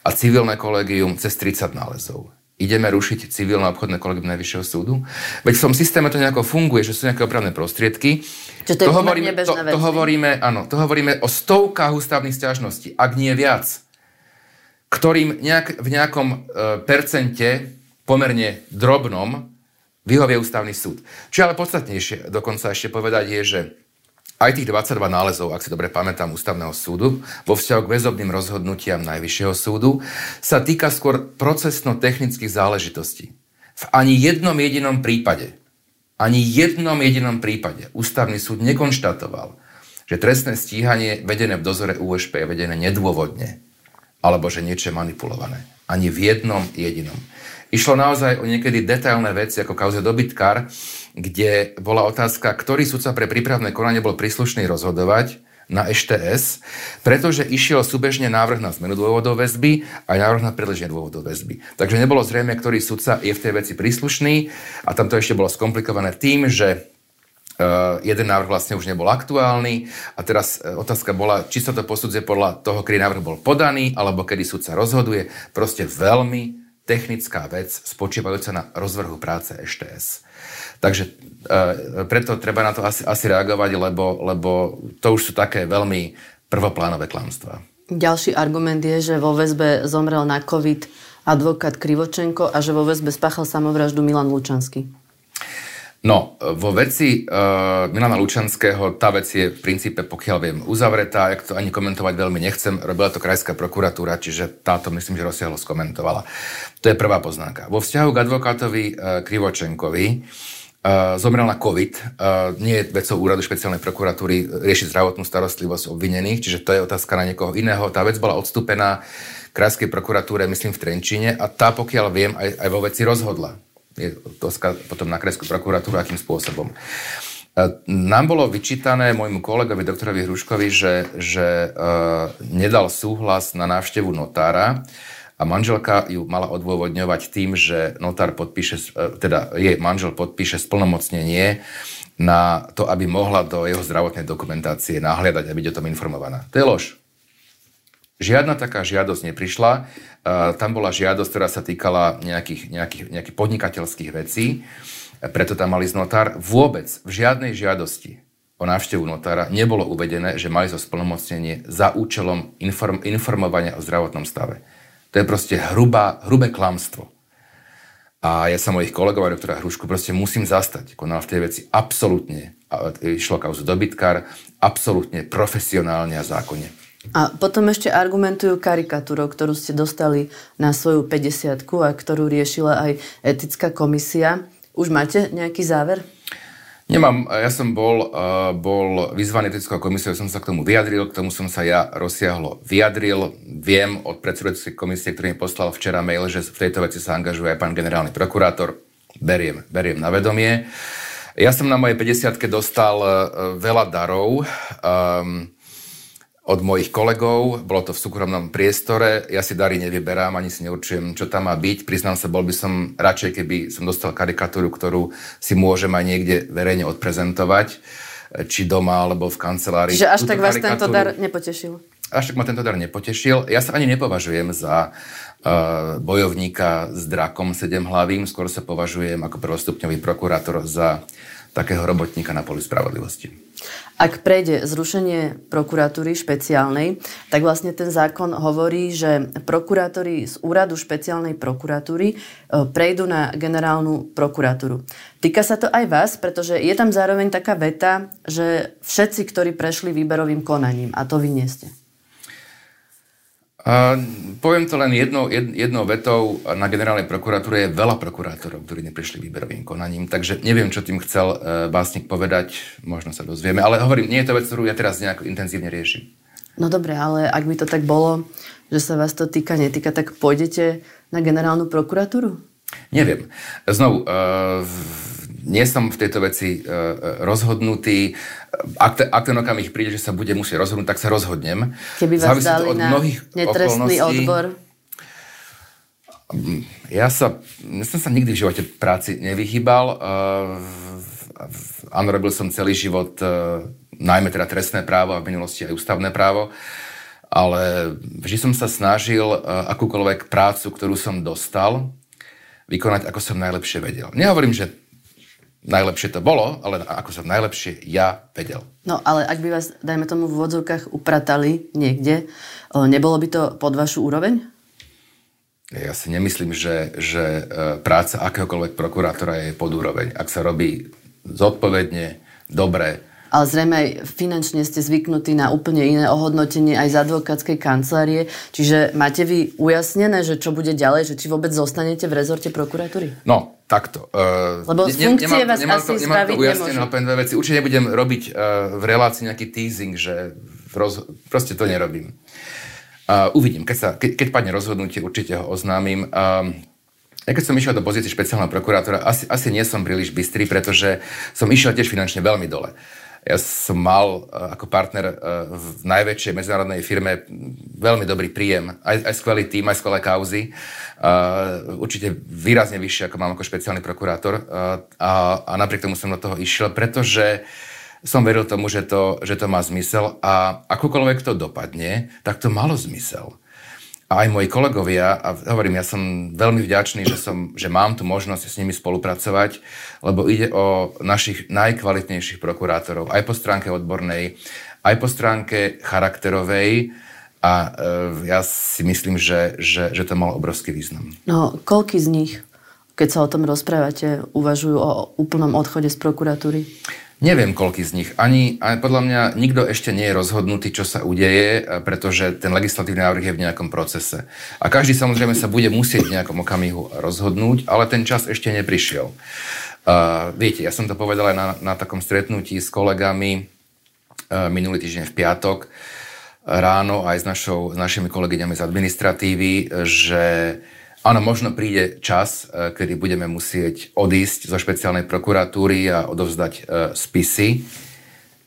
a civilné kolegium cez 30 nálezov. Ideme rušiť civilné obchodné kolegium Najvyššieho súdu? Veď v tom systéme to nejako funguje, že sú nejaké opravné prostriedky. Čo to, to, hovoríme, to, to, hovoríme, áno, to hovoríme o stovkách ústavných stiažností, ak nie viac, ktorým nejak, v nejakom e, percente, pomerne drobnom, vyhovie ústavný súd. Čo ale podstatnejšie dokonca ešte povedať je, že aj tých 22 nálezov, ak si dobre pamätám, ústavného súdu vo vzťahu k väzobným rozhodnutiam Najvyššieho súdu sa týka skôr procesno-technických záležitostí. V ani jednom jedinom prípade, ani jednom jedinom prípade ústavný súd nekonštatoval, že trestné stíhanie vedené v dozore USP je vedené nedôvodne, alebo že niečo je manipulované. Ani v jednom jedinom. Išlo naozaj o niekedy detailné veci, ako kauze dobytkár, kde bola otázka, ktorý sudca pre prípravné konanie bol príslušný rozhodovať na EŠTS, pretože išiel súbežne návrh na zmenu dôvodov väzby a návrh na predlženie dôvodov väzby. Takže nebolo zrejme, ktorý sudca je v tej veci príslušný a tam to ešte bolo skomplikované tým, že Uh, jeden návrh vlastne už nebol aktuálny a teraz uh, otázka bola, či sa to posudzuje podľa toho, kedy návrh bol podaný, alebo kedy sudca rozhoduje. Proste veľmi technická vec spočívajúca na rozvrhu práce EŠTS. Takže e, preto treba na to asi, asi reagovať, lebo, lebo to už sú také veľmi prvoplánové klamstvá. Ďalší argument je, že vo väzbe zomrel na COVID advokát Krivočenko a že vo väzbe spáchal samovraždu Milan Lučanský. No, vo veci uh, Milana Lučanského, tá vec je v princípe, pokiaľ viem, uzavretá, jak to ani komentovať veľmi nechcem, robila to krajská prokuratúra, čiže táto myslím, že rozsiahlo skomentovala. To je prvá poznámka. Vo vzťahu k advokátovi uh, Krivočenkovi, Uh, zomrel na COVID. Uh, nie je vecou úradu špeciálnej prokuratúry riešiť zdravotnú starostlivosť obvinených, čiže to je otázka na niekoho iného. Tá vec bola odstúpená krajskej prokuratúre, myslím, v Trenčine a tá, pokiaľ viem, aj, aj vo veci rozhodla. Je otázka potom na krajskú prokuratúru, akým spôsobom. Uh, nám bolo vyčítané môjmu kolegovi, doktorovi Hruškovi, že, že uh, nedal súhlas na návštevu notára, a manželka ju mala odôvodňovať tým, že notár podpíše, e, teda jej manžel podpíše splnomocnenie na to, aby mohla do jeho zdravotnej dokumentácie nahliadať a byť o tom informovaná. To je lož. Žiadna taká žiadosť neprišla. E, tam bola žiadosť, ktorá sa týkala nejakých, nejakých, nejakých podnikateľských vecí, preto tam mali notár. Vôbec v žiadnej žiadosti o návštevu notára nebolo uvedené, že mali zo splnomocnenie za účelom inform, informovania o zdravotnom stave. To je proste hrubá, hrubé klamstvo. A ja sa mojich kolegov a doktora Hrušku proste musím zastať. Konal v tej veci absolútne, išlo kauzu dobytkár, absolútne profesionálne a zákonne. A potom ešte argumentujú karikatúrou, ktorú ste dostali na svoju 50 a ktorú riešila aj etická komisia. Už máte nejaký záver? Nemám, ja som bol, uh, bol vyzvaný etickou komisiou, som sa k tomu vyjadril, k tomu som sa ja rozsiahlo vyjadril. Viem od predsedujúcej komisie, ktorý mi poslal včera mail, že v tejto veci sa angažuje aj pán generálny prokurátor. Beriem, beriem na vedomie. Ja som na mojej 50 dostal uh, veľa darov. Um, od mojich kolegov, bolo to v súkromnom priestore, ja si dary nevyberám, ani si neurčujem, čo tam má byť. Priznám sa, bol by som radšej, keby som dostal karikatúru, ktorú si môžem aj niekde verejne odprezentovať, či doma, alebo v kancelárii. Čiže až tak vás tento dar nepotešil? Až tak ma tento dar nepotešil. Ja sa ani nepovažujem za uh, bojovníka s drakom sedemhlavým, skôr sa považujem ako prvostupňový prokurátor za takého robotníka na poli spravodlivosti. Ak prejde zrušenie prokuratúry špeciálnej, tak vlastne ten zákon hovorí, že prokurátori z úradu špeciálnej prokuratúry e, prejdú na generálnu prokuratúru. Týka sa to aj vás, pretože je tam zároveň taká veta, že všetci, ktorí prešli výberovým konaním, a to vy nie ste. Uh, poviem to len jednou, jed, jednou vetou. Na generálnej prokuratúre je veľa prokurátorov, ktorí neprišli výberovým konaním, takže neviem, čo tým chcel uh, básnik povedať, možno sa dozvieme, ale hovorím, nie je to vec, ktorú ja teraz nejako intenzívne riešim. No dobre, ale ak by to tak bolo, že sa vás to týka, netýka, tak pôjdete na generálnu prokuratúru? Neviem. Znovu, uh, nie som v tejto veci uh, rozhodnutý. Ak, te, ak ten okamih príde, že sa bude musieť rozhodnúť, tak sa rozhodnem. Keby vás Závisí dali od na mnohých netrestný okolností. odbor? Ja sa, ja som sa nikdy v živote práci nevyhýbal. Uh, áno, robil som celý život najmä teda trestné právo a v minulosti aj ústavné právo. Ale vždy som sa snažil akúkoľvek prácu, ktorú som dostal, vykonať, ako som najlepšie vedel. Nehovorím, že najlepšie to bolo, ale ako som najlepšie ja vedel. No ale ak by vás, dajme tomu, v vodzovkách upratali niekde, nebolo by to pod vašu úroveň? Ja si nemyslím, že, že e, práca akéhokoľvek prokurátora je pod úroveň. Ak sa robí zodpovedne, dobre, ale zrejme aj finančne ste zvyknutí na úplne iné ohodnotenie aj z advokátskej kancelárie. Čiže máte vy ujasnené, že čo bude ďalej, že či vôbec zostanete v rezorte prokuratúry? No, takto. Uh, Lebo z funkcie nemám, vás nemám asi to, nemám to ujasnené na dve veci. Určite nebudem robiť uh, v relácii nejaký teasing, že roz... proste to nerobím. Uh, uvidím. Keď, sa, ke, keď padne rozhodnutie, určite ho oznámim. Uh, ja keď som išiel do pozície špeciálneho prokurátora, asi, asi nie som príliš bystrý, pretože som išiel tiež finančne veľmi dole. Ja som mal e, ako partner e, v najväčšej medzinárodnej firme veľmi dobrý príjem, aj, aj skvelý tým, aj skvelé kauzy. Uh, určite výrazne vyššie, ako mám ako špeciálny prokurátor. A, a napriek tomu som do toho išiel, pretože som veril tomu, že to, že to má zmysel a akokoľvek to dopadne, tak to malo zmysel a aj moji kolegovia, a hovorím, ja som veľmi vďačný, že, som, že mám tu možnosť s nimi spolupracovať, lebo ide o našich najkvalitnejších prokurátorov, aj po stránke odbornej, aj po stránke charakterovej a e, ja si myslím, že, že, že to malo obrovský význam. No, koľký z nich, keď sa o tom rozprávate, uvažujú o úplnom odchode z prokuratúry? Neviem, koľký z nich. Ani, ani podľa mňa nikto ešte nie je rozhodnutý, čo sa udeje, pretože ten legislatívny návrh je v nejakom procese. A každý samozrejme sa bude musieť v nejakom okamihu rozhodnúť, ale ten čas ešte neprišiel. Uh, viete, ja som to povedal aj na, na takom stretnutí s kolegami uh, minulý týždeň v piatok ráno aj s, našou, s našimi kolegyňami z administratívy, že Áno, možno príde čas, e, kedy budeme musieť odísť zo špeciálnej prokuratúry a odovzdať e, spisy,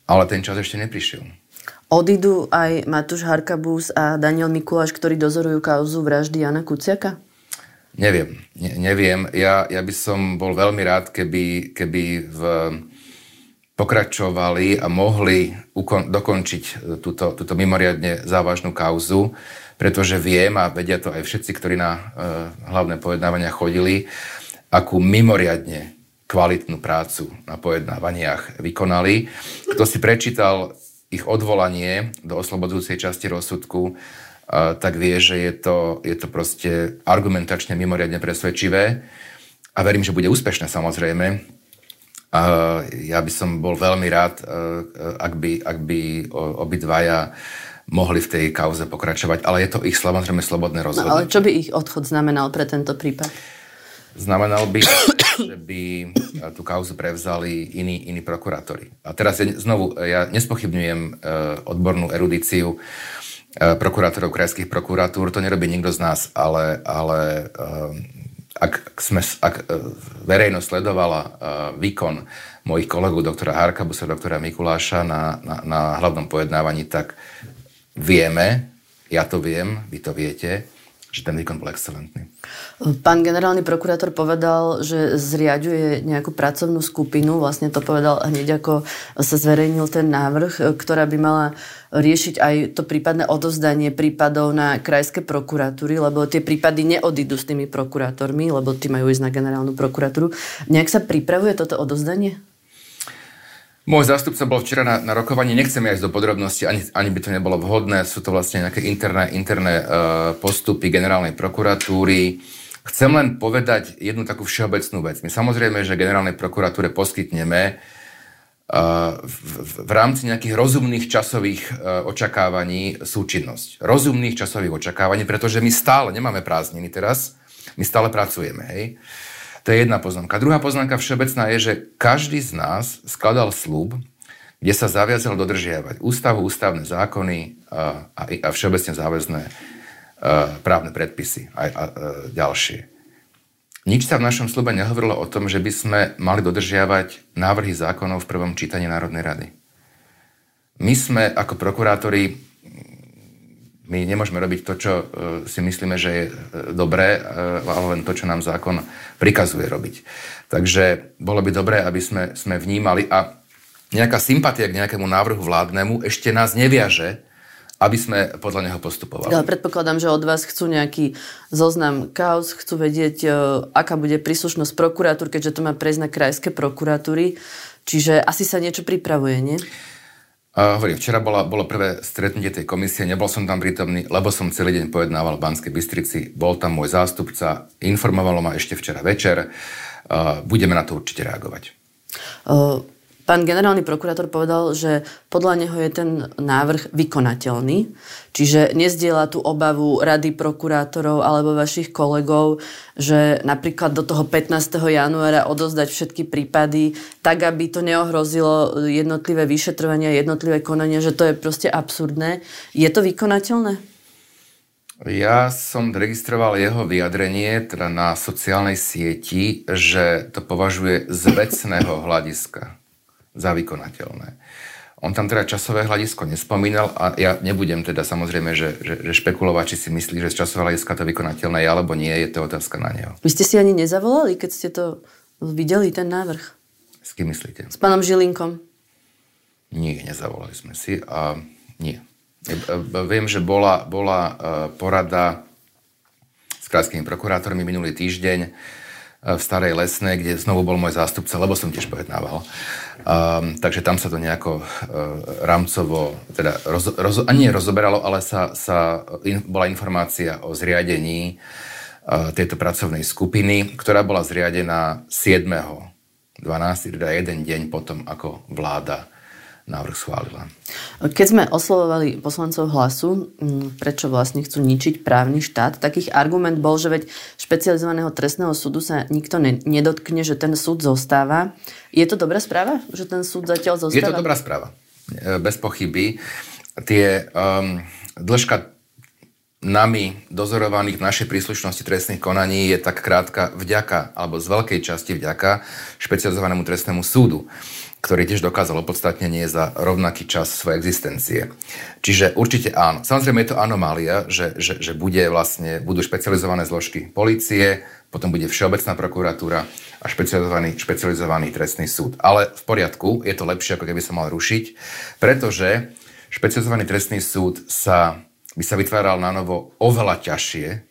ale ten čas ešte neprišiel. Odídu aj Matúš Harkabus a Daniel Mikuláš, ktorí dozorujú kauzu vraždy Jana Kuciaka? Neviem, ne, neviem. Ja, ja by som bol veľmi rád, keby, keby v, pokračovali a mohli ukon, dokončiť e, túto, túto mimoriadne závažnú kauzu pretože viem a vedia to aj všetci, ktorí na uh, hlavné pojednávania chodili, akú mimoriadne kvalitnú prácu na pojednávaniach vykonali. Kto si prečítal ich odvolanie do oslobodzujúcej časti rozsudku, uh, tak vie, že je to, je to proste argumentačne mimoriadne presvedčivé a verím, že bude úspešné samozrejme. Ja by som bol veľmi rád, uh, ak by, ak by obidvaja mohli v tej kauze pokračovať, ale je to ich samozrejme slobodné rozhodnutie. No, ale čo by ich odchod znamenal pre tento prípad? Znamenal by, že by tú kauzu prevzali iní, iní prokurátori. A teraz znovu, ja nespochybňujem uh, odbornú erudíciu prokurátorov krajských prokuratúr, to nerobí nikto z nás, ale, ale ak, sme, ak verejnosť sledovala výkon mojich kolegov, doktora Harkabusa, doktora Mikuláša na, na, na hlavnom pojednávaní, tak vieme, ja to viem, vy to viete, že ten výkon bol excelentný. Pán generálny prokurátor povedal, že zriaďuje nejakú pracovnú skupinu, vlastne to povedal hneď ako sa zverejnil ten návrh, ktorá by mala riešiť aj to prípadné odozdanie prípadov na krajské prokuratúry, lebo tie prípady neodídu s tými prokurátormi, lebo tí majú ísť na generálnu prokuratúru. Nejak sa pripravuje toto odozdanie? Môj zástupca bol včera na, na rokovaní, nechcem ísť do podrobností, ani, ani by to nebolo vhodné, sú to vlastne nejaké interné, interné uh, postupy generálnej prokuratúry. Chcem len povedať jednu takú všeobecnú vec. My samozrejme, že generálnej prokuratúre poskytneme uh, v, v rámci nejakých rozumných časových uh, očakávaní súčinnosť. Rozumných časových očakávaní, pretože my stále nemáme prázdniny teraz, my stále pracujeme, hej. Uh, to je jedna poznámka. Druhá poznámka všeobecná je, že každý z nás skladal slub, kde sa zaviazal dodržiavať ústavu, ústavné zákony a, a všeobecne záväzné a, právne predpisy a, a, a ďalšie. Nič sa v našom slube nehovorilo o tom, že by sme mali dodržiavať návrhy zákonov v prvom čítaní Národnej rady. My sme ako prokurátori my nemôžeme robiť to, čo e, si myslíme, že je e, dobré, e, ale len to, čo nám zákon prikazuje robiť. Takže bolo by dobré, aby sme, sme vnímali a nejaká sympatia k nejakému návrhu vládnemu ešte nás neviaže, aby sme podľa neho postupovali. Ja predpokladám, že od vás chcú nejaký zoznam kaos, chcú vedieť, aká bude príslušnosť prokuratúr, keďže to má prejsť na krajské prokuratúry. Čiže asi sa niečo pripravuje, nie? Uh, hovorím, včera bola, bolo prvé stretnutie tej komisie, nebol som tam prítomný, lebo som celý deň pojednával v Banskej Bystrici. Bol tam môj zástupca, informovalo ma ešte včera večer. Uh, budeme na to určite reagovať. Uh, Pán generálny prokurátor povedal, že podľa neho je ten návrh vykonateľný, čiže nezdieľa tú obavu rady prokurátorov alebo vašich kolegov, že napríklad do toho 15. januára odozdať všetky prípady, tak aby to neohrozilo jednotlivé vyšetrovania, jednotlivé konania, že to je proste absurdné. Je to vykonateľné? Ja som registroval jeho vyjadrenie teda na sociálnej sieti, že to považuje z vecného hľadiska za vykonateľné. On tam teda časové hľadisko nespomínal a ja nebudem teda samozrejme, že, že, že špekulovať, či si myslí, že z časového hľadiska to vykonateľné je alebo nie, je to otázka na neho. Vy ste si ani nezavolali, keď ste to videli, ten návrh? S kým myslíte? S pánom Žilinkom. Nie, nezavolali sme si a nie. Viem, že bola, bola e, porada s krajskými prokurátormi minulý týždeň v Starej Lesnej, kde znovu bol môj zástupca, lebo som tiež pojednával. Um, takže tam sa to nejako uh, rámcovo, teda roz, roz, ani rozoberalo, ale sa, sa in, bola informácia o zriadení uh, tejto pracovnej skupiny, ktorá bola zriadená 7. 12. teda jeden deň potom, ako vláda návrh schválila. Keď sme oslovovali poslancov hlasu, mm, prečo vlastne chcú ničiť právny štát, takých argument bol, že veď špecializovaného trestného súdu sa nikto ne- nedotkne, že ten súd zostáva. Je to dobrá správa, že ten súd zatiaľ zostáva? Je to dobrá správa. E, bez pochyby. Tie um, dĺžka nami dozorovaných v našej príslušnosti trestných konaní je tak krátka vďaka, alebo z veľkej časti vďaka špecializovanému trestnému súdu ktorý tiež dokázal opodstatnenie za rovnaký čas svojej existencie. Čiže určite áno. Samozrejme je to anomália, že, že, že bude vlastne, budú špecializované zložky policie, potom bude Všeobecná prokuratúra a špecializovaný, špecializovaný trestný súd. Ale v poriadku, je to lepšie, ako keby sa mal rušiť, pretože špecializovaný trestný súd sa, by sa vytváral na novo oveľa ťažšie,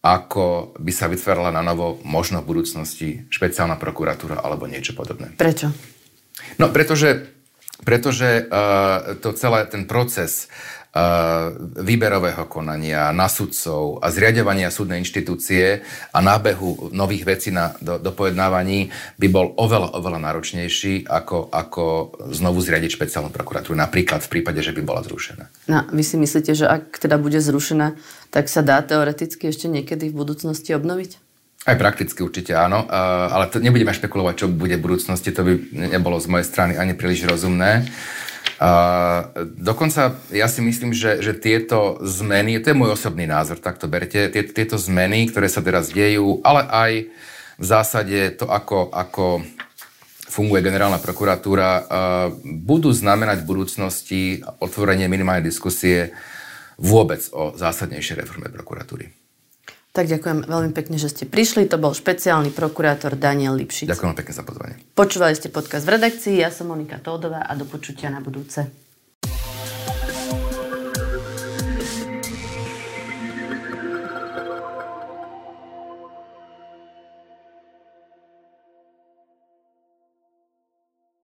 ako by sa vytvárala na novo možno v budúcnosti špeciálna prokuratúra alebo niečo podobné. Prečo? No, pretože, pretože uh, to celé, ten proces uh, výberového konania na sudcov a zriadovania súdnej inštitúcie a nábehu nových vecí na, do, do pojednávaní by bol oveľa, oveľa náročnejší, ako, ako znovu zriadiť špeciálnu prokuratúru. Napríklad v prípade, že by bola zrušená. No, vy si myslíte, že ak teda bude zrušená, tak sa dá teoreticky ešte niekedy v budúcnosti obnoviť? Aj prakticky určite áno, ale to nebudeme špekulovať, čo bude v budúcnosti, to by nebolo z mojej strany ani príliš rozumné. dokonca ja si myslím, že, že tieto zmeny, to je môj osobný názor, tak to berte, tieto, tieto zmeny, ktoré sa teraz dejú, ale aj v zásade to, ako, ako funguje generálna prokuratúra, budú znamenať v budúcnosti otvorenie minimálnej diskusie vôbec o zásadnejšej reforme prokuratúry. Tak ďakujem veľmi pekne, že ste prišli. To bol špeciálny prokurátor Daniel Lipšic. Ďakujem pekne za pozvanie. Počúvali ste podcast v redakcii. Ja som Monika Tódová a do počutia na budúce.